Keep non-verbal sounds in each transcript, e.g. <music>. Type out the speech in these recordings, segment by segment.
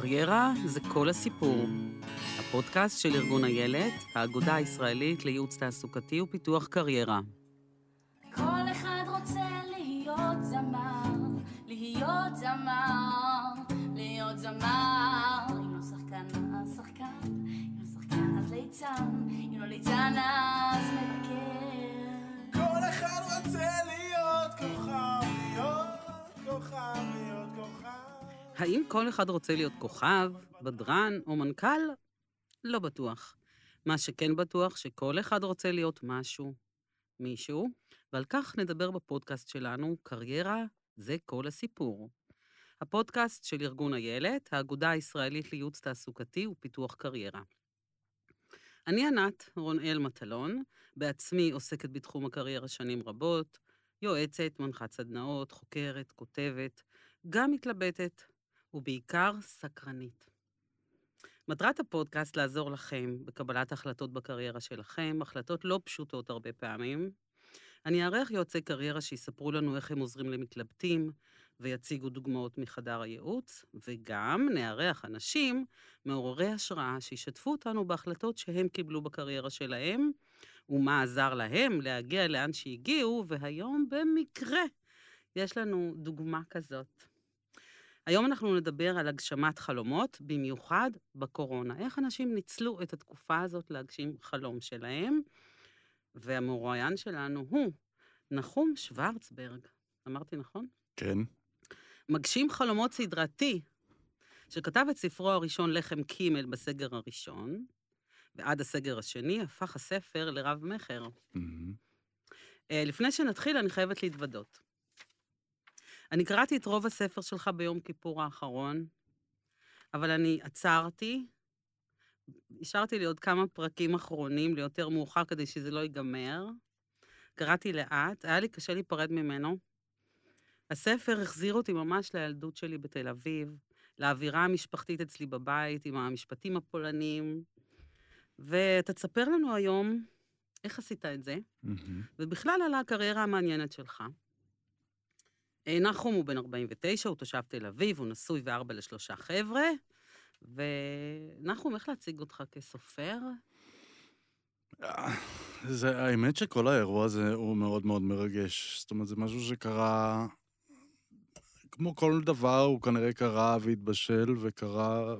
קריירה זה כל הסיפור. הפודקאסט של ארגון איילת, האגודה הישראלית לייעוץ תעסוקתי ופיתוח קריירה. כל אחד רוצה להיות זמר, להיות זמר, להיות זמר. אם לא שחקן, אז שחקן, אם לא שחקן, אז ליצן, אם לא ליצן, אז האם כל אחד רוצה להיות כוכב, בדרן או מנכ"ל? לא בטוח. מה שכן בטוח, שכל אחד רוצה להיות משהו, מישהו, ועל כך נדבר בפודקאסט שלנו, קריירה זה כל הסיפור. הפודקאסט של ארגון איילת, האגודה הישראלית לייעוץ תעסוקתי ופיתוח קריירה. אני ענת רונאל מטלון, בעצמי עוסקת בתחום הקריירה שנים רבות, יועצת, מנחת סדנאות, חוקרת, כותבת, גם מתלבטת, ובעיקר סקרנית. מטרת הפודקאסט לעזור לכם בקבלת החלטות בקריירה שלכם, החלטות לא פשוטות הרבה פעמים. אני אארח יועצי קריירה שיספרו לנו איך הם עוזרים למתלבטים ויציגו דוגמאות מחדר הייעוץ, וגם נארח אנשים מעוררי השראה שישתפו אותנו בהחלטות שהם קיבלו בקריירה שלהם, ומה עזר להם להגיע לאן שהגיעו, והיום במקרה יש לנו דוגמה כזאת. היום אנחנו נדבר על הגשמת חלומות, במיוחד בקורונה. איך אנשים ניצלו את התקופה הזאת להגשים חלום שלהם, והמרואיין שלנו הוא נחום שוורצברג. אמרתי נכון? כן. מגשים חלומות סדרתי, שכתב את ספרו הראשון לחם קימל בסגר הראשון, ועד הסגר השני הפך הספר לרב-מכר. מהמם. אה, לפני שנתחיל, אני חייבת להתוודות. אני קראתי את רוב הספר שלך ביום כיפור האחרון, אבל אני עצרתי, השארתי לי עוד כמה פרקים אחרונים ליותר מאוחר כדי שזה לא ייגמר. קראתי לאט, היה לי קשה להיפרד ממנו. הספר החזיר אותי ממש לילדות שלי בתל אביב, לאווירה המשפחתית אצלי בבית, עם המשפטים הפולניים. ואתה תספר לנו היום איך עשית את זה, מהמם. ובכלל על הקריירה המעניינת שלך. נחום הוא בן 49, הוא תושב תל אביב, הוא נשוי וארבע לשלושה חבר'ה. ונחום, איך להציג אותך כסופר? זה, האמת שכל האירוע הזה הוא מאוד מאוד מרגש. זאת אומרת, זה משהו שקרה... כמו כל דבר, הוא כנראה קרה והתבשל וקרה...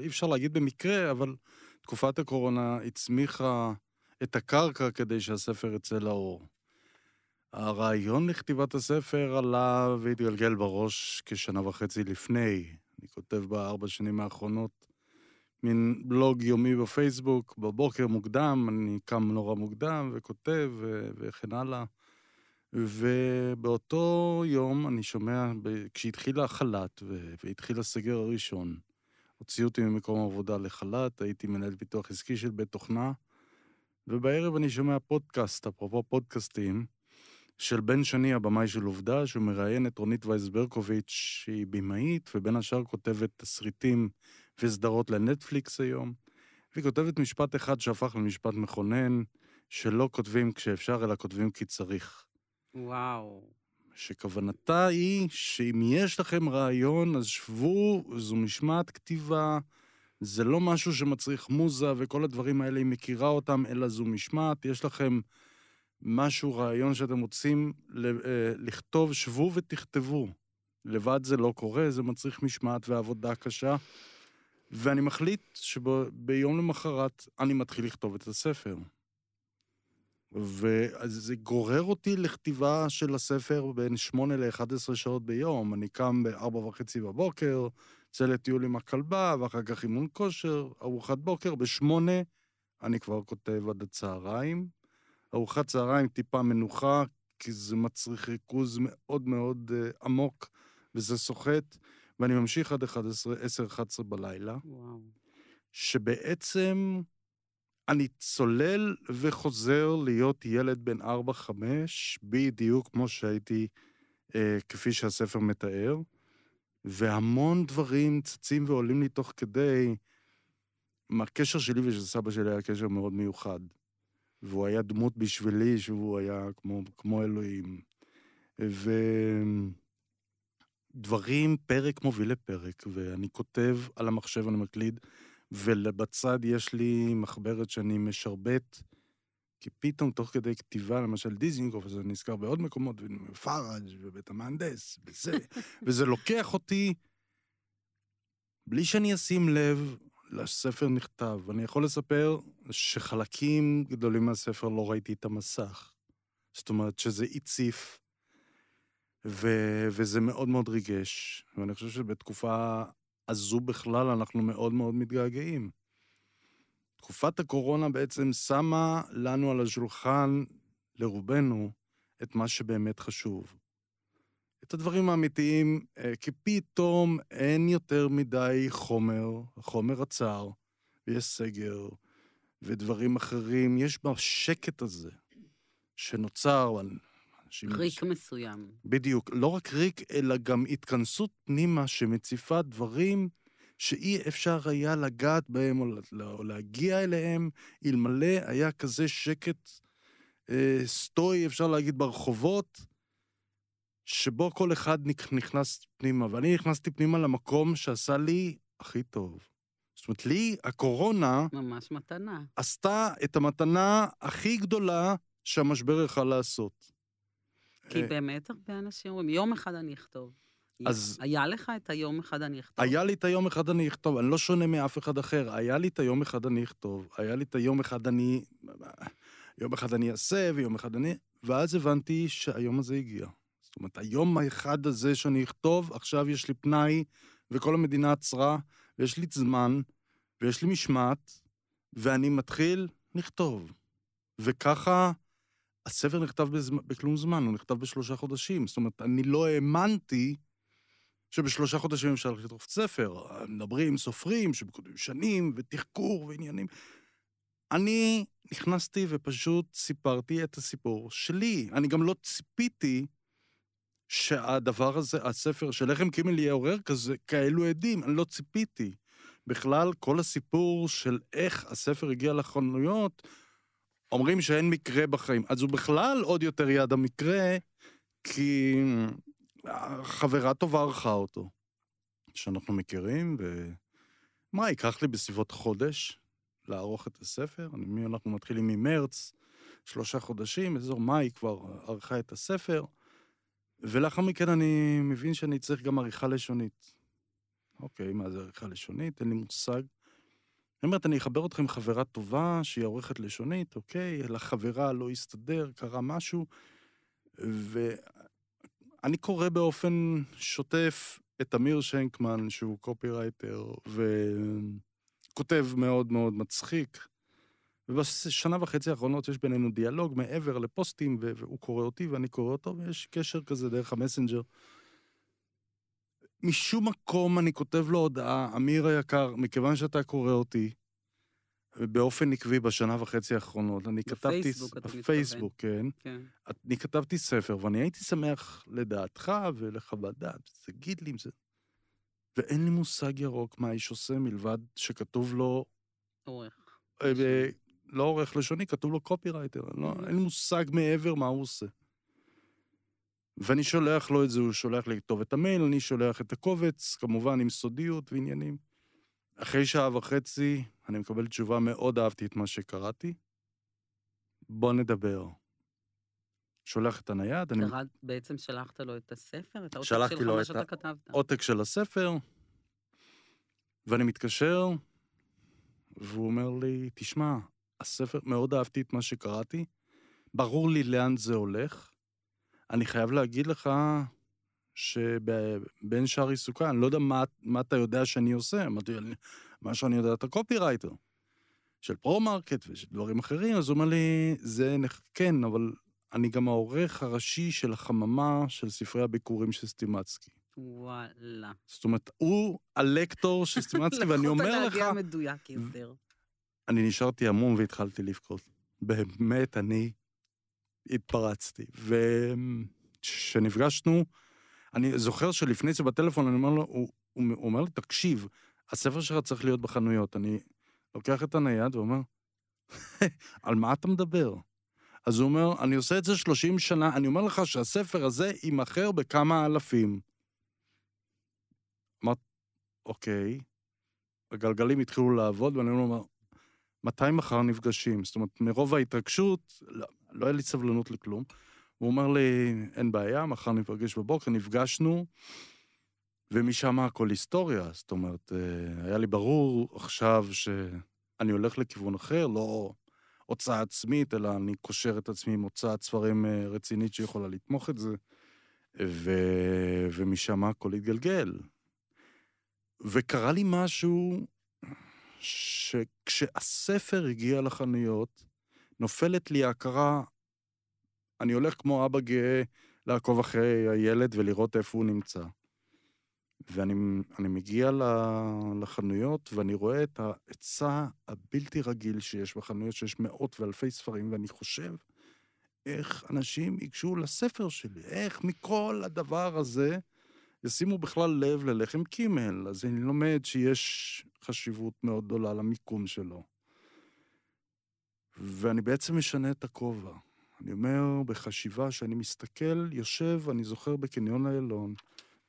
אי אפשר להגיד במקרה, אבל תקופת הקורונה הצמיחה את הקרקע כדי שהספר יצא לאור. הרעיון לכתיבת הספר עלה והתגלגל בראש כשנה וחצי לפני. אני כותב בארבע שנים האחרונות מין בלוג יומי בפייסבוק, בבוקר מוקדם, אני קם נורא מוקדם וכותב ו- וכן הלאה. ובאותו יום אני שומע, כשהתחיל החל"ת והתחיל הסגר הראשון, הוציאו אותי ממקום העבודה לחל"ת, הייתי מנהל פיתוח עסקי של בית תוכנה, ובערב אני שומע פודקאסט, אפרופו פודקאסטים, של בן שני, הבמאי של עובדה, שהוא מראיין את רונית וייס ברקוביץ', שהיא במאית, ובין השאר כותבת תסריטים וסדרות לנטפליקס היום. והיא כותבת משפט אחד שהפך למשפט מכונן, שלא כותבים כשאפשר, אלא כותבים כי צריך. וואו. שכוונתה היא שאם יש לכם רעיון, אז שבו, זו משמעת כתיבה, זה לא משהו שמצריך מוזה וכל הדברים האלה, היא מכירה אותם, אלא זו משמעת, יש לכם משהו, רעיון שאתם רוצים אה, לכתוב, שבו ותכתבו. לבד זה לא קורה, זה מצריך משמעת ועבודה קשה. ואני מחליט שביום למחרת אני מתחיל לכתוב את הספר. וזה גורר אותי לכתיבה של הספר בין 8 ל-11 שעות ביום. אני קם ב-4 וחצי בבוקר, יוצא לטיול עם הכלבה, ואחר כך אימון כושר, ארוחת בוקר. ב-8 אני כבר כותב עד הצהריים. ארוחת צהריים טיפה מנוחה, כי זה מצריך ריכוז מאוד מאוד uh, עמוק, וזה סוחט, ואני ממשיך עד 11, 10-11 בלילה. וואו. שבעצם אני צולל וחוזר להיות ילד בן 4-5, בדיוק כמו שהייתי, אה, כפי שהספר מתאר, והמון דברים צצים ועולים לי תוך כדי. הקשר שלי ושל סבא שלי היה קשר מאוד מיוחד. והוא היה דמות בשבילי שהוא היה כמו, כמו אלוהים. ו... דברים, פרק מוביל לפרק, ואני כותב על המחשב, אני מקליד, ובצד יש לי מחברת שאני משרבט, כי פתאום תוך כדי כתיבה, למשל דיזינגוף, אז אני נזכר בעוד מקומות, ופראג' ובית המהנדס, וזה, וזה לוקח אותי, בלי שאני אשים לב, לספר נכתב. אני יכול לספר שחלקים גדולים מהספר לא ראיתי את המסך. זאת אומרת שזה הציף, ו- וזה מאוד מאוד ריגש. ואני חושב שבתקופה הזו בכלל אנחנו מאוד מאוד מתגעגעים. תקופת הקורונה בעצם שמה לנו על השולחן, לרובנו, את מה שבאמת חשוב. את הדברים האמיתיים, אה, כי פתאום אין יותר מדי חומר, החומר עצר, ויש סגר, ודברים אחרים. יש בשקט הזה, שנוצר, אנשים... ריק מסוים. בדיוק. לא רק ריק, אלא גם התכנסות פנימה שמציפה דברים שאי אפשר היה לגעת בהם או, או להגיע אליהם, אלמלא היה כזה שקט אה, סטוי, אפשר להגיד, ברחובות, שבו כל אחד נכנס פנימה. ואני נכנסתי פנימה למקום שעשה לי הכי טוב. זאת אומרת, לי הקורונה... ממש מתנה. עשתה את המתנה הכי גדולה שהמשבר יכל לעשות. כי באמת הרבה אנשים אומרים, יום אחד אני אכתוב. אז... היה לך את היום אחד אני אכתוב? היה לי את היום אחד אני אכתוב, אני לא שונה מאף אחד אחר. היה לי את היום אחד אני אכתוב, היה לי את היום אחד אני... יום אחד אני אעשה, ויום אחד אני... ואז הבנתי שהיום הזה הגיע. אומרת, היום האחד הזה שאני אכתוב, עכשיו יש לי פנאי, וכל המדינה עצרה, ויש לי זמן, ויש לי משמעת, ואני מתחיל לכתוב. וככה הספר נכתב בזמן, בכלום זמן, הוא נכתב בשלושה חודשים. זאת אומרת, אני לא האמנתי שבשלושה חודשים אפשר לכתוב ספר. מדברים, סופרים, שכותבים שנים, ותחקור ועניינים. אני נכנסתי ופשוט סיפרתי את הסיפור שלי. אני גם לא ציפיתי שהדבר הזה, הספר של לחם קימל יעורר כזה, כאלו עדים, אני לא ציפיתי. בכלל, כל הסיפור של איך הספר הגיע לחנויות, אומרים שאין מקרה בחיים. אז הוא בכלל עוד יותר יד המקרה, כי חברה טובה ערכה אותו, שאנחנו מכירים, ומה, ייקח לי בסביבות חודש לערוך את הספר. אני, אנחנו מתחילים ממרץ, שלושה חודשים, אזור מאי כבר ערכה את הספר, ולאחר מכן אני מבין שאני צריך גם עריכה לשונית. אוקיי, מה זה עריכה לשונית? אין לי מושג. היא אומרת, אני אחבר אתכם עם חברה טובה שהיא עורכת לשונית, אוקיי, לחברה לא הסתדר, קרה משהו, ואני קורא באופן שוטף את אמיר שנקמן, שהוא קופירייטר, וכותב מאוד מאוד מצחיק. ובשנה וחצי האחרונות יש בינינו דיאלוג מעבר לפוסטים, והוא קורא אותי ואני קורא אותו, ויש קשר כזה דרך המסנג'ר. משום מקום אני כותב לו הודעה, אמיר היקר, מכיוון שאתה קורא אותי, באופן עקבי בשנה וחצי האחרונות, אני כתבתי... בפייסבוק, אתה. בפייסבוק, כן. כן. אני כתבתי ספר, ואני הייתי שמח לדעתך ולחוות דעת, תגיד לי אם זה... ואין לי מושג ירוק מה האיש עושה מלבד שכתוב לו... עורך. לא עורך לשוני, כתוב לו קופירייטר. לא, אין לי מושג מעבר מה הוא עושה. ואני שולח לו את זה, הוא שולח לי לכתוב את המייל, אני שולח את הקובץ, כמובן עם סודיות ועניינים. אחרי שעה וחצי, אני מקבל תשובה, מאוד אהבתי את מה שקראתי. בוא נדבר. שולח את הנייד, אני בעצם שלחת לו את הספר? את העותק שלך, מה את שאתה כתבת. עותק של הספר, ואני מתקשר, והוא אומר לי, תשמע, הספר, מאוד אהבתי את מה שקראתי, ברור לי לאן זה הולך. אני חייב להגיד לך שבין שאר עיסוקי, אני לא יודע מה, מה אתה יודע שאני עושה, אמרתי, "אני- מה שאני יודע, אתה קופירייטר. של פרו-מרקט ושל דברים אחרים, אז הוא אומר לי, זה, כן, אבל אני גם העורך הראשי של החממה של ספרי הביקורים של סטימצקי. וואלה. זאת אומרת, הוא הלקטור של סטימצקי, <laughs> ואני אומר לך, לקחו את הנהגי המדויק יותר. אני נשארתי המום והתחלתי לבכות. באמת, אני התפרצתי. וכשנפגשנו, אני זוכר שלפני זה בטלפון, אני אומר לו, הוא, הוא, אומר לי, תקשיב, הספר שלך צריך להיות בחנויות. אני לוקח את הנייד ואומר, על מה אתה מדבר? אז הוא אומר, אני עושה את זה 30 שנה, אני אומר לך שהספר הזה יימכר בכמה אלפים. אמרת, אוקיי, הגלגלים התחילו לעבוד, ואני אומר, מתי מחר נפגשים? זאת אומרת, מרוב ההתרגשות, לא, לא היה לי סבלנות לכלום. הוא אומר לי, אין בעיה, מחר ניפגש בבוקר, נפגשנו, ומשם הכל היסטוריה. זאת אומרת, אה, היה לי ברור עכשיו שאני הולך לכיוון אחר, לא הוצאה עצמית, אלא אני קושר את עצמי עם הוצאת ספרים אה, רצינית שיכולה לתמוך את זה, ו... ומשם הכל התגלגל. וקרה לי משהו שכשהספר הגיע לחנויות, נופלת לי ההכרה, אני הולך כמו אבא גאה לעקוב אחרי הילד ולראות איפה הוא נמצא. ואני מגיע לחנויות ואני רואה את ההיצע הבלתי רגיל שיש בחנויות, שיש מאות ואלפי ספרים, ואני חושב איך אנשים ייגשו לספר שלי, איך מכל הדבר הזה ישימו בכלל לב ללחם קימל. אז אני לומד שיש חשיבות מאוד גדולה למיקום שלו. ואני בעצם משנה את הכובע. אני אומר בחשיבה שאני מסתכל, יושב, אני זוכר בקניון איילון,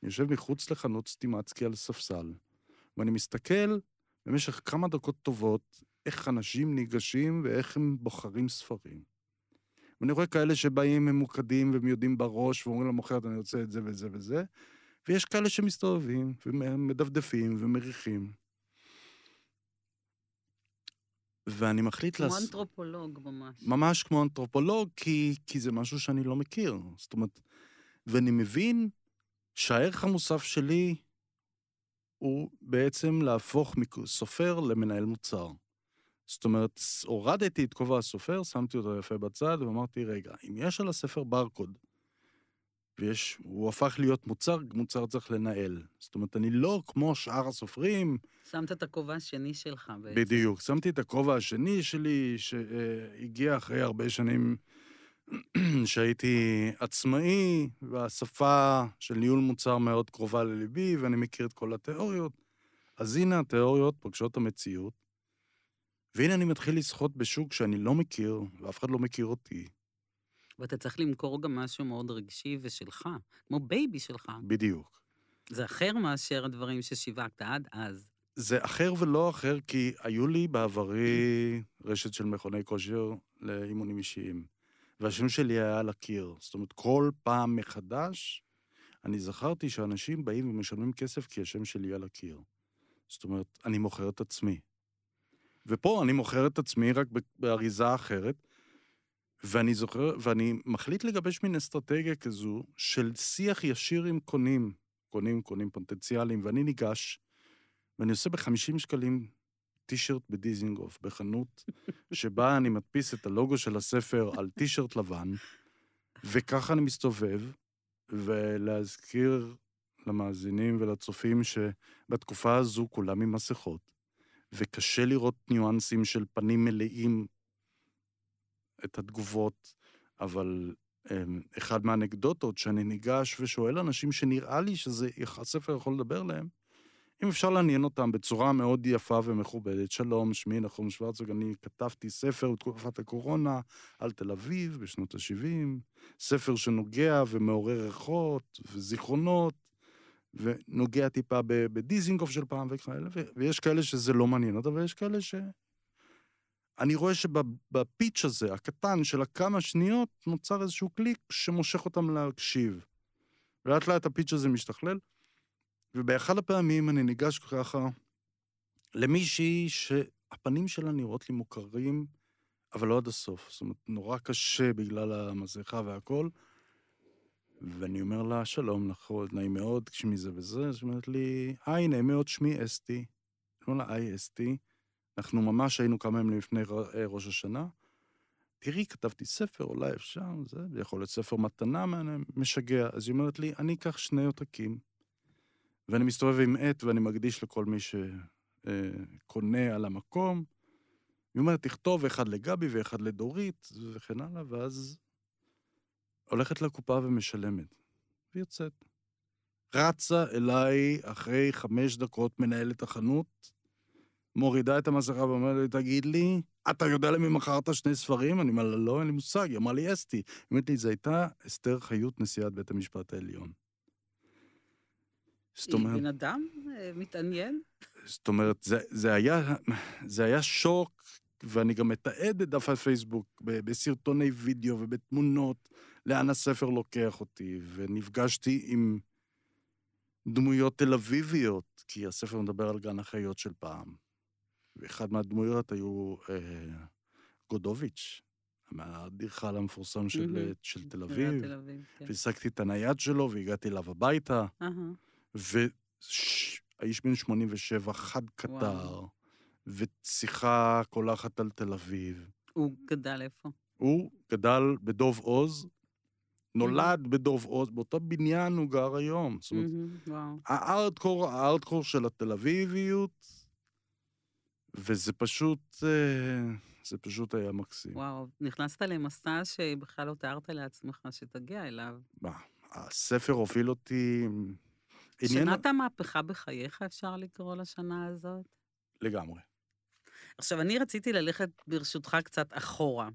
אני יושב מחוץ לחנות סטימצקי על ספסל, ואני מסתכל במשך כמה דקות טובות איך אנשים ניגשים ואיך הם בוחרים ספרים. ואני רואה כאלה שבאים ממוקדים והם יודעים בראש ואומרים למוכרת, אני רוצה את זה וזה וזה, ויש כאלה שמסתובבים ומדפדפים ומריחים. ואני מחליט כמו לעס... אנתרופולוג ממש. ממש כמו אנתרופולוג, כי, כי זה משהו שאני לא מכיר. זאת אומרת, ואני מבין שהערך המוסף שלי הוא בעצם להפוך מסופר למנהל מוצר. זאת אומרת, הורדתי את כובע הסופר, שמתי אותו יפה בצד, ואמרתי, רגע, אם יש על הספר ברקוד, ויש, הוא הפך להיות מוצר, מוצר צריך לנהל. זאת אומרת, אני לא כמו שאר הסופרים. שמת את הכובע השני שלך בעצם. בדיוק, שמתי את הכובע השני שלי, שהגיע אחרי הרבה שנים <clears throat> שהייתי עצמאי, והשפה של ניהול מוצר מאוד קרובה לליבי, ואני מכיר את כל התיאוריות. אז הנה התיאוריות פוגשות המציאות, והנה אני מתחיל לשחות בשוק שאני לא מכיר, ואף אחד לא מכיר אותי. ואתה צריך למכור גם משהו מאוד רגשי ושלך, כמו baby שלך. בדיוק. זה אחר מאשר הדברים ששיווקת עד אז. זה אחר ולא אחר, כי היו לי בעברי רשת של מכוני כושר לאימונים אישיים, והשם שלי היה על הקיר. זאת אומרת, כל פעם מחדש, אני זכרתי שאנשים באים ומשלמים כסף כי השם שלי על הקיר. זאת אומרת, אני מוכר את עצמי. ופה אני מוכר את עצמי רק באריזה אחרת, ואני זוכר, ואני מחליט לגבש מין אסטרטגיה כזו של שיח ישיר עם קונים, קונים, קונים פוטנציאליים, ואני ניגש, ואני עושה ב-50 שקלים טישרט בדיזינגוף, בחנות, <laughs> שבה אני מדפיס את הלוגו של הספר על טישרט לבן, וככה אני מסתובב, ולהזכיר למאזינים ולצופים שבתקופה הזו כולם עם מסכות, וקשה לראות ניואנסים של פנים מלאים את התגובות, אבל אמ, אחד מהאנקדוטות שאני ניגש ושואל אנשים שנראה לי שהספר יכול לדבר להם, אם אפשר לעניין אותם בצורה מאוד יפה ומכובדת. שלום, שמי נחום שוורצוג, אני כתבתי ספר בתקופת הקורונה על תל אביב בשנות ה-70, ספר שנוגע ומעורר ריחות וזיכרונות, ונוגע טיפה בדיזינגוף של פעם וכאלה, ויש כאלה שזה לא מעניין אותם, ויש כאלה ש... אני רואה שבפיץ' הזה, הקטן של הכמה שניות, נוצר איזשהו קליק שמושך אותם להקשיב. לאט לאט הפיץ' הזה משתכלל, ובאחד הפעמים אני ניגש ככה למישהי שהפנים שלה נראות לי מוכרים, אבל לא עד הסוף. זאת אומרת, נורא קשה בגלל המסכה והכל. ואני אומר לה, שלום, נכון, נעים מאוד, שמי זה וזה. אז היא אומרת לי, היי, נעים מאוד, שמי אסתי. אני אומר לה, היי, אסתי. אנחנו ממש היינו כמה ימים לפני אה, ראש השנה. תראי, כתבתי ספר, אולי אפשר, זה, זה יכול להיות ספר מתנה משגע. אז היא אומרת לי, אני אקח שני עותקים, ואני מסתובב עם עט ואני מקדיש לכל מי שקונה אה, על המקום. היא אומרת, תכתוב אחד לגבי ואחד לדורית, וכן הלאה, ואז הולכת לקופה ומשלמת. ויוצאת. רצה אליי אחרי חמש דקות מנהלת החנות, מורידה את המסכה ואומרת לי, תגיד לי, אתה יודע למי מכרת שני ספרים? אני אומר לה, לא, אין לי מושג. היא אמרה לי, אסתי. היא אומרת לי, זו הייתה אסתר חיות, נשיאת בית המשפט העליון. זאת היא אומרת, בן אדם אה, מתעניין. זאת אומרת, זה, זה, היה, זה היה שוק, ואני גם מתעד בדף הפייסבוק, ב- בסרטוני וידאו ובתמונות, לאן הספר לוקח אותי, ונפגשתי עם דמויות תל אביביות, כי הספר מדבר על גן החיות של פעם. ואחד מהדמויות היו אה, גודוביץ', האדריכל המפורסם של. אה, של תל אביב. תל אביב, כן. והשגתי את הנייד שלו והגעתי אליו הביתה. והאיש בן 87, חד קטר. ושיחה קולחת על תל אביב. הוא גדל איפה? הוא גדל בדוב עוז, נולד בדוב עוז, באותו בניין הוא גר היום. זאת אומרת. הארדקור, הארדקור של התל אביביות, וזה פשוט, אה, זה פשוט היה מקסים. וואו, נכנסת למסע שבכלל לא תיארת לעצמך שתגיע אליו. מה, הספר הוביל אותי... שנת המהפכה בחייך, אפשר לקרוא לשנה הזאת? לגמרי. עכשיו, אני רציתי ללכת, ברשותך, קצת אחורה.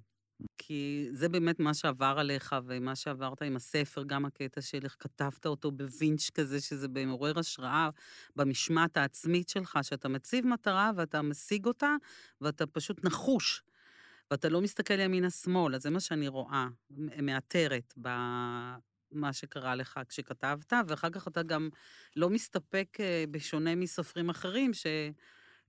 כי זה באמת מה שעבר עליך, ומה שעברת עם הספר, גם הקטע של איך כתבת אותו בווינץ' כזה, שזה מעורר השראה במשמעת העצמית שלך, שאתה מציב מטרה ואתה משיג אותה, ואתה פשוט נחוש. ואתה לא מסתכל ימינה-שמאל, אז זה מה שאני רואה, מאתרת במה שקרה לך כשכתבת, ואחר כך אתה גם לא מסתפק, אה, בשונה מסופרים אחרים,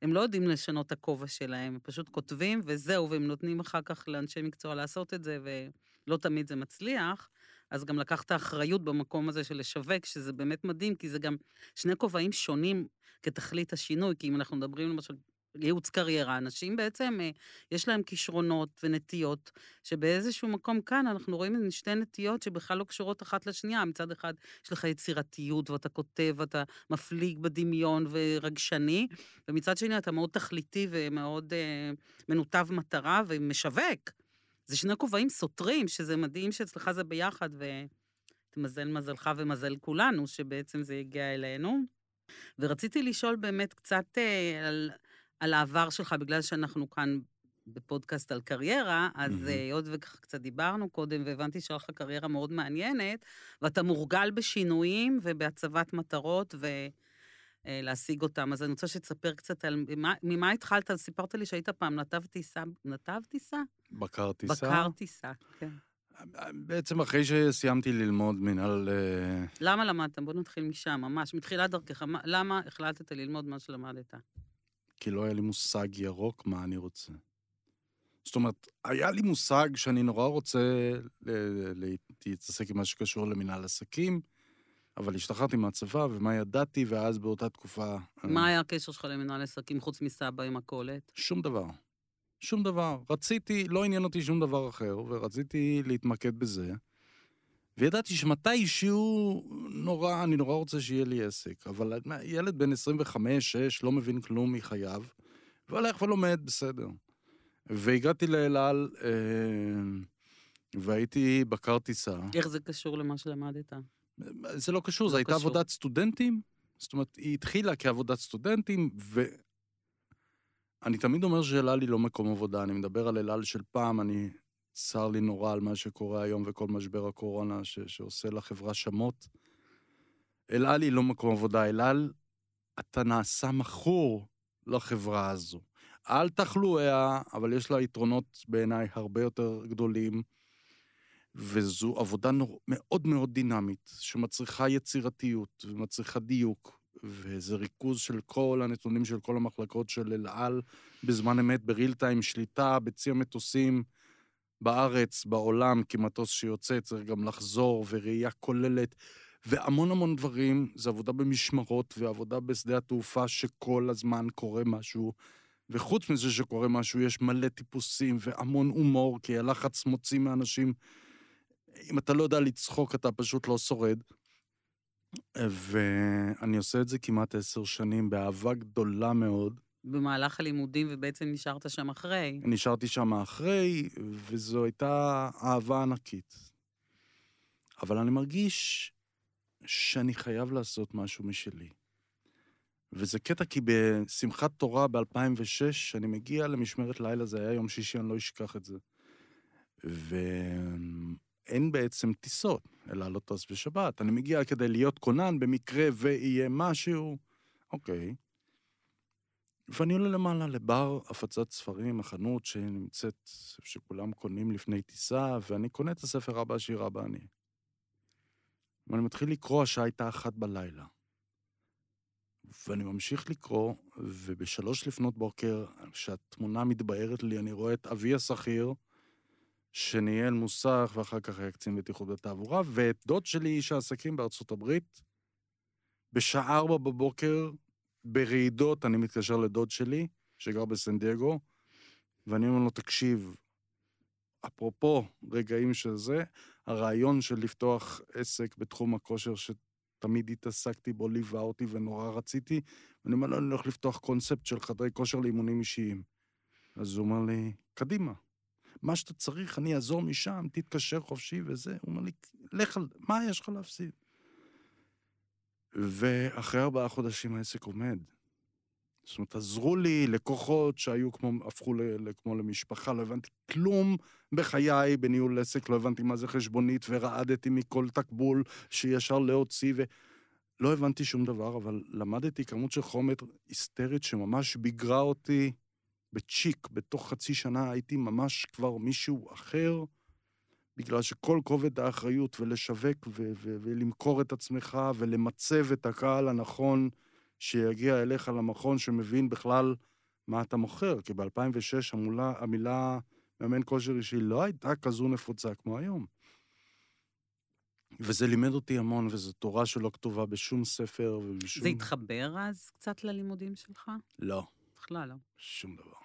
שהם לא יודעים לשנות את הכובע שלהם, הם פשוט כותבים וזהו, והם נותנים אחר כך לאנשי מקצוע לעשות את זה, ולא תמיד זה מצליח. אז גם לקחת אחריות במקום הזה של לשווק, שזה באמת מדהים, כי זה גם שני כובעים שונים כתכלית השינוי, כי אם אנחנו מדברים למשל ייעוץ קריירה, אנשים בעצם, אה, יש להם כישרונות ונטיות, שבאיזשהו מקום כאן אנחנו רואים שתי נטיות שבכלל לא קשורות אחת לשנייה. מצד אחד יש לך יצירתיות, ואתה כותב, ואתה מפליג בדמיון ורגשני, ומצד שני אתה מאוד תכליתי ומאוד אה, מנותב מטרה ומשווק. זה שני כובעים סותרים, שזה מדהים שאצלך זה ביחד, ותמזל מזלך ומזל כולנו, שבעצם זה הגיע אלינו. ורציתי לשאול באמת קצת אה, על, על העבר שלך, בגלל שאנחנו כאן בפודקאסט על קריירה, אז. אה, היות וככה קצת דיברנו קודם, והבנתי שהיה לך קריירה מאוד מעניינת, ואתה מורגל בשינויים ובהצבת מטרות, ו... אה, אותם. אז אני רוצה שתספר קצת על ממה, ממה התחלת, סיפרת לי שהיית פעם נתב טיסה, נתב טיסה? בקר טיסה. בקר טיסה, כן. בעצם אחרי שסיימתי ללמוד מנהל... אה, למה למדת? בוא נתחיל משם, ממש, מתחילת דרכך. מה- למה החלטת ללמוד מה שלמדת? כי לא היה לי מושג ירוק מה אני רוצה. זאת אומרת, היה לי מושג שאני נורא רוצה להתעסק עם מה שקשור למנהל עסקים, אבל השתחררתי מהצבא, ומה ידעתי, ואז באותה תקופה... אה, מה היה הקשר שלך למנהל עסקים חוץ מסבא עם מכולת? שום דבר. שום דבר. רציתי, לא עניין אותי שום דבר אחר, ורציתי להתמקד בזה. וידעתי שמתישהו נורא, אני נורא רוצה שיהיה לי עסק. אבל ילד בן 25, 6, לא מבין כלום מחייו, והולך ולומד, בסדר. והגעתי לאל על, אה, והייתי בקר טיסה. איך זה קשור למה שלמדת? זה לא קשור, לא זו הייתה קשור. עבודת סטודנטים. זאת אומרת, היא התחילה כעבודת סטודנטים, ואני תמיד אומר שאל על היא לא מקום עבודה. אני מדבר על אל על של פעם, אני... צר לי נורא על מה שקורה היום וכל משבר הקורונה ש... שעושה לחברה שמות. אל על היא לא מקום עבודה, אל על, אתה נעשה מכור לחברה הזו. על תחלואיה, אבל יש לה יתרונות בעיניי הרבה יותר גדולים. וזו עבודה נור... מאוד מאוד דינמית, שמצריכה יצירתיות ומצריכה דיוק, וזה ריכוז של כל הנתונים של כל המחלקות של אל על בזמן אמת, בריל טיים, שליטה בצי המטוסים בארץ, בעולם, כי מטוס שיוצא צריך גם לחזור, וראייה כוללת, והמון המון דברים. זה עבודה במשמרות ועבודה בשדה התעופה שכל הזמן קורה משהו. וחוץ מזה שקורה משהו, יש מלא טיפוסים והמון הומור, כי הלחץ מוציא מאנשים אם אתה לא יודע לצחוק, אתה פשוט לא שורד. ואני עושה את זה כמעט עשר שנים באהבה גדולה מאוד. במהלך הלימודים, ובעצם נשארת שם אחרי. נשארתי שם אחרי, וזו הייתה אהבה ענקית. אבל אני מרגיש שאני חייב לעשות משהו משלי. וזה קטע כי בשמחת תורה ב-2006, אני מגיע למשמרת לילה, זה היה יום שישי, אני לא אשכח את זה. אין בעצם טיסות, אלא לא טס בשבת. אני מגיע כדי להיות כונן במקרה ויהיה משהו, אוקיי. ואני עולה למעלה לבר הפצת ספרים, החנות שנמצאת, שכולם קונים לפני טיסה, ואני קונה את הספר אבא עשיר אבא אני. ואני מתחיל לקרוא, השעה הייתה אחת בלילה. ואני ממשיך לקרוא, ובשלוש לפנות בוקר, כשהתמונה מתבהרת לי, אני רואה את אבי השכיר, שניהל מוסך ואחר כך היה קצין בטיחות בתעבורה, ואת דוד שלי, איש העסקים בארצות הברית. בשעה ארבע בבוקר, ברעידות, אני מתקשר לדוד שלי, שגר בסן דייגו, ואני אומר לו, תקשיב, אפרופו רגעים של זה, הרעיון של לפתוח עסק בתחום הכושר שתמיד התעסקתי בו, ליווה אותי ונורא רציתי, ואני אומר לו, אני הולך לפתוח קונספט של חדרי כושר לאימונים אישיים. אז הוא אומר לי, קדימה, מה שאתה צריך, אני אעזור משם, תתקשר חופשי וזה. הוא אומר לי, לך, מה יש לך להפסיד? ואחרי ארבעה חודשים העסק עומד. זאת אומרת, עזרו לי לקוחות שהיו כמו, הפכו ל, ל, כמו למשפחה, לא הבנתי כלום בחיי בניהול עסק, לא הבנתי מה זה חשבונית, ורעדתי מכל תקבול שישר להוציא, ולא הבנתי שום דבר, אבל למדתי כמות של חומר היסטרית שממש ביגרה אותי בצ'יק, בתוך חצי שנה הייתי ממש כבר מישהו אחר, בגלל שכל כובד האחריות ולשווק ו- ו- ולמכור את עצמך ולמצב את הקהל הנכון שיגיע אליך למכון שמבין בכלל מה אתה מוכר. כי ב-2006 המילה, המילה מאמן כושר אישי לא הייתה כזו נפוצה כמו היום. וזה לימד אותי המון, וזו תורה שלא כתובה בשום ספר ובשום... זה התחבר אז קצת ללימודים שלך? לא, בכלל לא. שום דבר.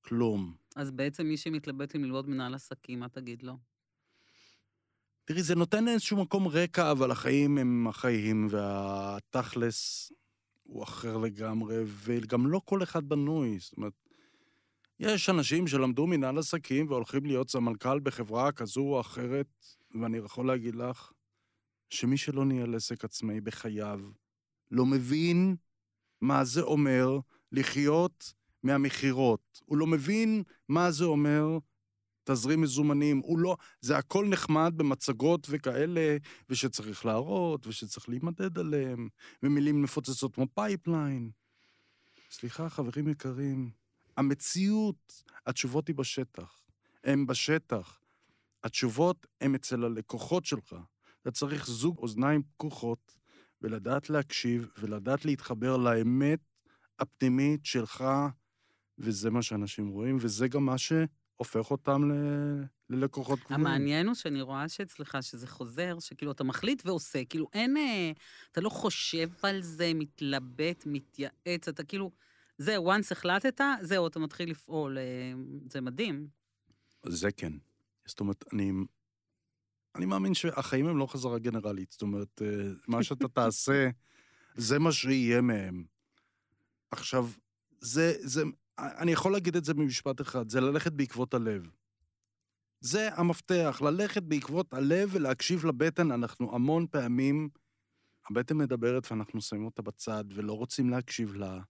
כלום. אז בעצם מי שמתלבט אם ללמוד מנהל עסקים, מה תגיד לו? תראי, זה נותן איזשהו מקום רקע, אבל החיים הם החיים, והתכלס הוא אחר לגמרי, וגם לא כל אחד בנוי. זאת אומרת, יש אנשים שלמדו מנהל עסקים והולכים להיות סמנכ"ל בחברה כזו או אחרת, ואני יכול להגיד לך שמי שלא ניהל עסק עצמאי בחייו, לא מבין מה זה אומר לחיות מהמכירות. הוא לא מבין מה זה אומר תזרים מזומנים, הוא לא... זה הכל נחמד במצגות וכאלה, ושצריך להראות, ושצריך להימדד עליהם, ומילים מפוצצות כמו pipeline. סליחה, חברים יקרים, המציאות, התשובות היא בשטח. הן בשטח. התשובות הן אצל הלקוחות שלך. אתה צריך זוג אוזניים פקוחות, ולדעת להקשיב, ולדעת להתחבר לאמת הפנימית שלך, וזה מה שאנשים רואים, וזה גם מה שהופך אותם ל... ללקוחות קבועים. המעניין הוא שאני רואה שאצלך, שזה חוזר, שכאילו אתה מחליט ועושה, כאילו אין... אה, אתה לא חושב על זה, מתלבט, מתייעץ, אתה כאילו... זהו, once החלטת, זהו, אתה מתחיל לפעול. אה, זה מדהים. זה כן. זאת אומרת, אני... אני מאמין שהחיים הם לא חזרה גנרלית. זאת אומרת, אה, מה שאתה תעשה, <laughs> זה מה שיהיה מהם. עכשיו, זה, זה, אני יכול להגיד את זה במשפט אחד, זה ללכת בעקבות הלב. זה המפתח, ללכת בעקבות הלב ולהקשיב לבטן. אנחנו המון פעמים, הבטן מדברת ואנחנו שמים אותה בצד ולא רוצים להקשיב לה,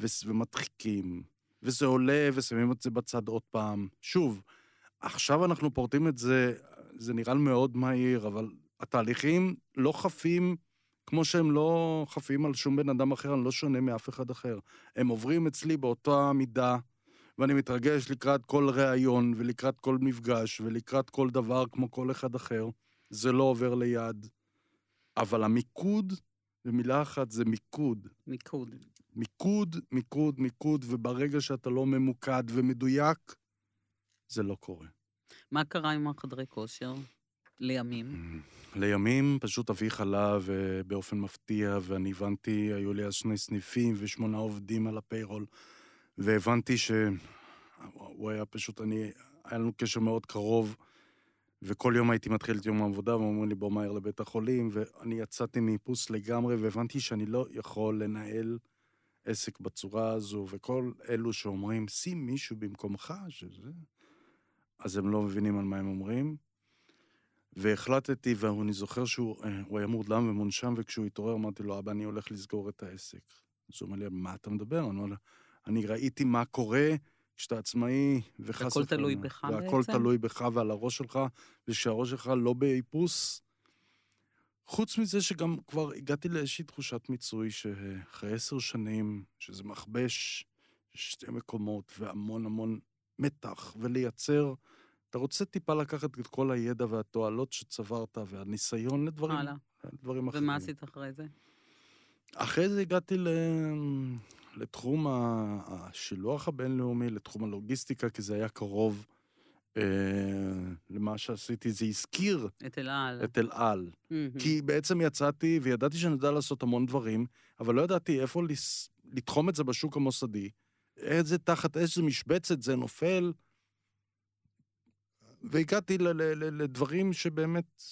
ו- ומדחיקים, וזה עולה ושמים את זה בצד עוד פעם. שוב, עכשיו אנחנו פורטים את זה, זה נראה מאוד מהיר, אבל התהליכים לא חפים כמו שהם לא חפים על שום בן אדם אחר, אני לא שונה מאף אחד אחר. הם עוברים אצלי באותה מידה, ואני מתרגש לקראת כל ראיון, ולקראת כל מפגש, ולקראת כל דבר כמו כל אחד אחר. זה לא עובר ליד. אבל המיקוד, במילה אחת, זה מיקוד. מיקוד. מיקוד, מיקוד, מיקוד, וברגע שאתה לא ממוקד ומדויק, זה לא קורה. מה קרה עם החדרי כושר? לימים. לימים פשוט אבי חלה ובאופן מפתיע, ואני הבנתי, היו לי אז שני סניפים ושמונה עובדים על הפיירול, והבנתי שהוא היה פשוט, אני, היה לנו קשר מאוד קרוב, וכל יום הייתי מתחיל את יום העבודה, ואומרים לי, בוא מהר לבית החולים, ואני יצאתי מאיפוס לגמרי, והבנתי שאני לא יכול לנהל עסק בצורה הזו, וכל אלו שאומרים, שים מישהו במקומך, שזה... אז הם לא מבינים על מה הם אומרים. והחלטתי, ואני זוכר שהוא אה, היה מורדם ומונשם, וכשהוא התעורר אמרתי לו, אבא, אני הולך לסגור את העסק. אז הוא אומר לי, מה אתה מדבר? אני אומר לו, אני ראיתי מה קורה כשאתה עצמאי, וחס והכל וחלילה, תלוי בך והכל בעצם? תלוי בך ועל הראש שלך, ושהראש שלך לא באיפוס. חוץ מזה שגם כבר הגעתי לאיזושהי תחושת מיצוי שאחרי עשר שנים, שזה מכבש שתי מקומות והמון המון מתח, ולייצר, אתה רוצה טיפה לקחת את כל הידע והתועלות שצברת והניסיון לדברים, הלאה. לדברים אחרים. ומה עשית אחרי זה? אחרי זה הגעתי ל... לתחום השילוח הבינלאומי, לתחום הלוגיסטיקה, כי זה היה קרוב אה, למה שעשיתי. זה הזכיר את אל על. את אל על. מהמם. כי בעצם יצאתי וידעתי שאני יודע לעשות המון דברים, אבל לא ידעתי איפה לס... לתחום את זה בשוק המוסדי. איזה תחת איזה משבצת זה נופל. והגעתי לדברים שבאמת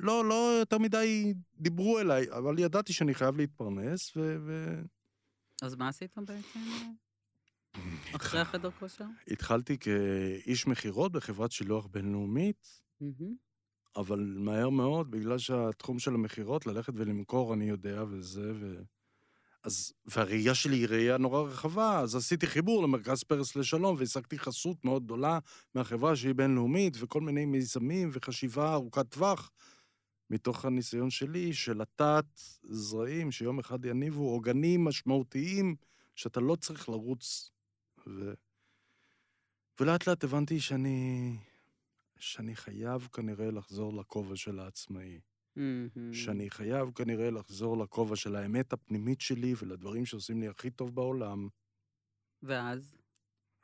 לא, לא יותר מדי דיברו אליי, אבל ידעתי שאני חייב להתפרנס, ו... ו... אז מה עשית בעצם <laughs> אחרי החדר כושר? התחלתי כאיש מכירות בחברת שילוח בינלאומית. אבל מהר מאוד, בגלל שהתחום של המכירות, ללכת ולמכור, אני יודע, וזה, ו... אז, והראייה שלי היא ראייה נורא רחבה, אז עשיתי חיבור למרכז פרס לשלום, והשגתי חסות מאוד גדולה מהחברה שהיא בינלאומית, וכל מיני מיזמים וחשיבה ארוכת טווח, מתוך הניסיון שלי של לטעת זרעים שיום אחד יניבו עוגנים משמעותיים, שאתה לא צריך לרוץ. ו... ולאט לאט הבנתי שאני... שאני חייב כנראה לחזור לכובע של העצמאי. מהמם. שאני חייב כנראה לחזור לכובע של האמת הפנימית שלי ולדברים שעושים לי הכי טוב בעולם. ואז?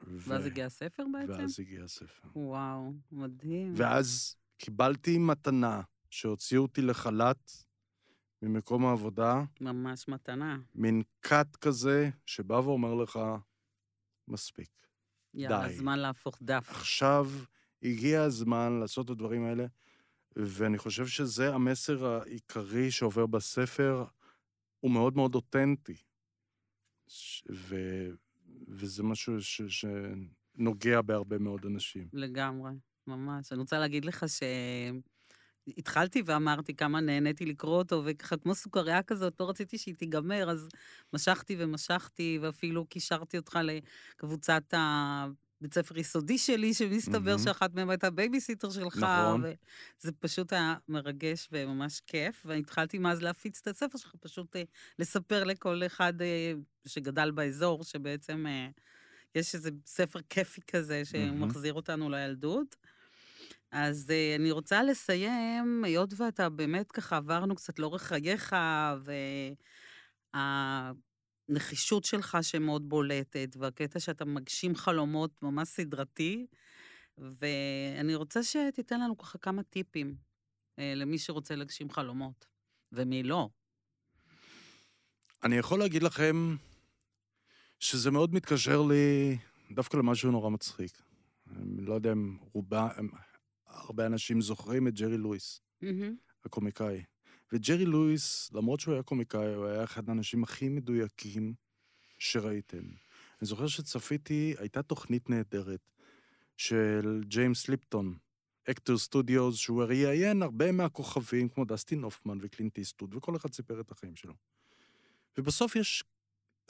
ו... ואז הגיע הספר בעצם? ואז הגיע הספר. וואו, מדהים. ואז קיבלתי מתנה שהוציאו אותי לחל"ת ממקום העבודה, ממש מתנה. מין כת כזה שבא ואומר לך, מספיק. יאללה, די. זמן להפוך דף. עכשיו הגיע הזמן לעשות את הדברים האלה, ואני חושב שזה המסר העיקרי שעובר בספר, הוא מאוד מאוד אותנטי. ו... וזה משהו ש... שנוגע בהרבה מאוד אנשים. לגמרי, ממש. אני רוצה להגיד לך ש... התחלתי ואמרתי כמה נהניתי לקרוא אותו, וככה כמו סוכריה כזאת, לא רציתי שהיא תיגמר, אז משכתי ומשכתי, ואפילו קישרתי אותך לקבוצת הבית ספר יסודי שלי, שמסתבר מהמם. שאחת מהם הייתה בייביסיטר שלך. נכון. וזה פשוט היה מרגש וממש כיף, והתחלתי מאז להפיץ את הספר שלך, פשוט אה, לספר לכל אחד אה, שגדל באזור, שבעצם אה, יש איזה ספר כיפי כזה. שמחזיר אותנו לילדות. אז uh, אני רוצה לסיים, היות ואתה באמת ככה עברנו קצת לאורך חייך, והנחישות שלך שמאוד בולטת, והקטע שאתה מגשים חלומות ממש סדרתי, ואני רוצה שתיתן לנו ככה כמה טיפים uh, למי שרוצה להגשים חלומות, ומי לא. אני יכול להגיד לכם שזה מאוד מתקשר לי דווקא למשהו נורא מצחיק. אני לא יודע אם רובה, הרבה אנשים זוכרים את ג'רי לואיס, מהמם. הקומיקאי. וג'רי לואיס, למרות שהוא היה קומיקאי, הוא היה אחד האנשים הכי מדויקים שראיתם. אני זוכר שצפיתי, הייתה תוכנית נהדרת של ג'יימס ליפטון, Actors Studio, שהוא ראיין הרבה מהכוכבים, כמו דסטין הופמן וקלינט איסטווד, וכל אחד סיפר את החיים שלו. ובסוף יש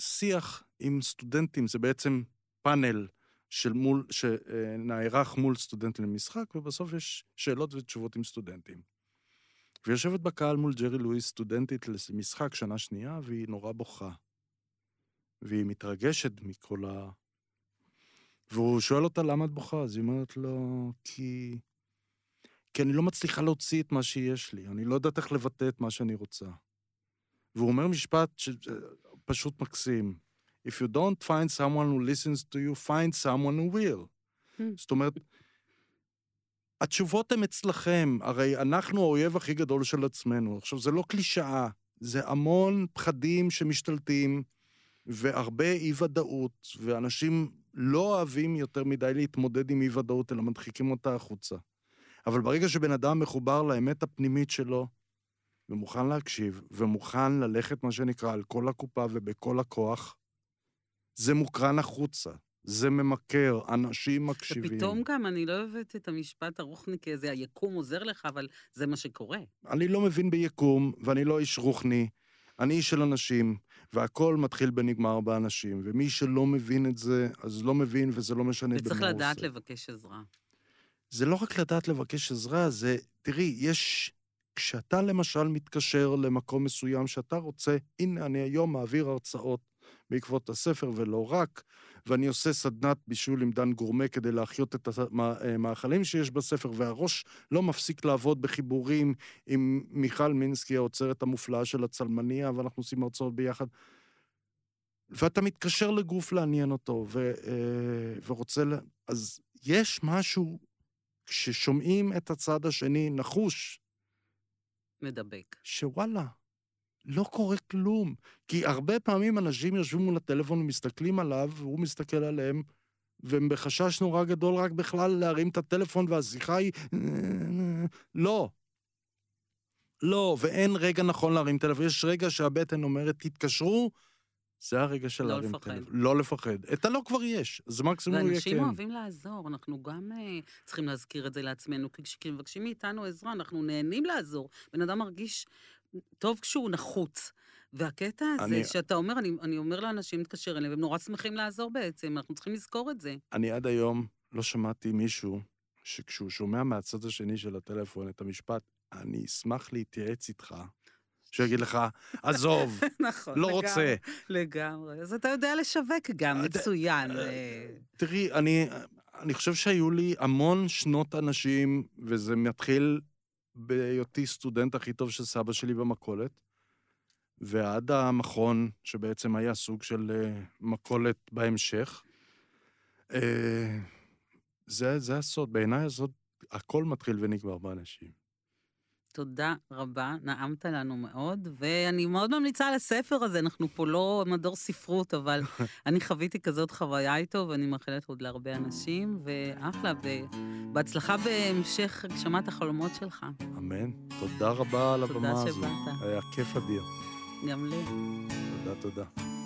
שיח עם סטודנטים, זה בעצם פאנל של מול, שנערך מול סטודנטים למשחק, ובסוף יש שאלות ותשובות עם סטודנטים. ויושבת בקהל מול ג'רי לואיס, סטודנטית למשחק שנה שנייה, והיא נורא בוכה. והיא מתרגשת מכל ה... והוא שואל אותה למה את בוכה, אז היא אומרת לו, כי... כי אני לא מצליחה להוציא את מה שיש לי, אני לא יודעת איך לבטא את מה שאני רוצה. והוא אומר משפט שפשוט מקסים. If you don't find someone who listens to you, find someone who will. Hmm. זאת אומרת, התשובות הן אצלכם, הרי אנחנו האויב הכי גדול של עצמנו. עכשיו, זה לא קלישאה, זה המון פחדים שמשתלטים, והרבה אי-ודאות, ואנשים לא אוהבים יותר מדי להתמודד עם אי-ודאות, אלא מדחיקים אותה החוצה. אבל ברגע שבן אדם מחובר לאמת הפנימית שלו, ומוכן להקשיב, ומוכן ללכת, מה שנקרא, על כל הקופה ובכל הכוח, זה מוקרן החוצה. זה ממכר, אנשים מקשיבים. ופתאום גם אני לא אוהבת את המשפט הרוחניקי הזה, היקום עוזר לך, אבל זה מה שקורה. אני לא מבין ביקום, ואני לא איש רוחני, אני איש של אנשים, והכל מתחיל בנגמר באנשים, ומי שלא מבין את זה, אז לא מבין, וזה לא משנה במה הוא עושה. וצריך לדעת לבקש עזרה. זה לא רק לדעת לבקש עזרה, זה, תראי, יש... כשאתה למשל מתקשר למקום מסוים שאתה רוצה, הנה, אני היום מעביר הרצאות בעקבות הספר, ולא רק, ואני עושה סדנת בישול עם דן גורמה כדי להחיות את המאכלים שיש בספר, והראש לא מפסיק לעבוד בחיבורים עם מיכל מינסקי, האוצרת המופלאה של הצלמניה, ואנחנו עושים הרצאות ביחד. ואתה מתקשר לגוף לעניין אותו, ו, אה, ורוצה... ל... אז יש משהו, כששומעים את הצד השני נחוש, מדבק. שוואלה, לא קורה כלום. כי הרבה פעמים אנשים יושבים מול הטלפון ומסתכלים עליו, והוא מסתכל עליהם, והם בחשש נורא גדול רק בכלל להרים את הטלפון, והשיחה היא... לא. לא, ואין רגע נכון להרים טלפון. יש רגע שהבטן אומרת, תתקשרו, זה הרגע של לא להרים לפחד. טלפון. לא לפחד. את הלא כבר יש, אז מקסימום הוא יהיה כן. ואנשים אוהבים לעזור, אנחנו גם uh, צריכים להזכיר את זה לעצמנו, כי כשמבקשים מאיתנו עזרה, אנחנו נהנים לעזור. בן אדם מרגיש טוב כשהוא נחוץ. והקטע הזה, אני- שאתה אומר, אני, אני אומר לאנשים להתקשר אליהם, והם נורא שמחים לעזור בעצם, אנחנו צריכים לזכור את זה. אני עד היום לא שמעתי מישהו שכשהוא שומע מהצד השני של הטלפון את המשפט, אני אשמח להתייעץ איתך, שהוא יגיד לך, עזוב, <laughs> נכון, לא לגמרי, רוצה. לגמרי. אז אתה יודע לשווק גם, אה, מצוין. אה, אה, תראי, אני, אני חושב שהיו לי המון שנות אנשים, וזה מתחיל בהיותי סטודנט הכי טוב של סבא שלי במכולת, ועד המכון, שבעצם היה סוג של אה, מכולת בהמשך. אה, זה, זה הסוד, בעיניי הסוד, הכל מתחיל ונגמר באנשים. תודה רבה, נעמת לנו מאוד, ואני מאוד ממליצה על הספר הזה, אנחנו פה לא מדור ספרות, אבל <laughs> אני חוויתי כזאת חוויה איתו, ואני מאחלת עוד להרבה אנשים, ואחלה, ובהצלחה בהמשך הגשמת החלומות שלך. אמן. תודה רבה על תודה הבמה הזו. שבאת. היה כיף אדיר. גם לי. תודה, תודה.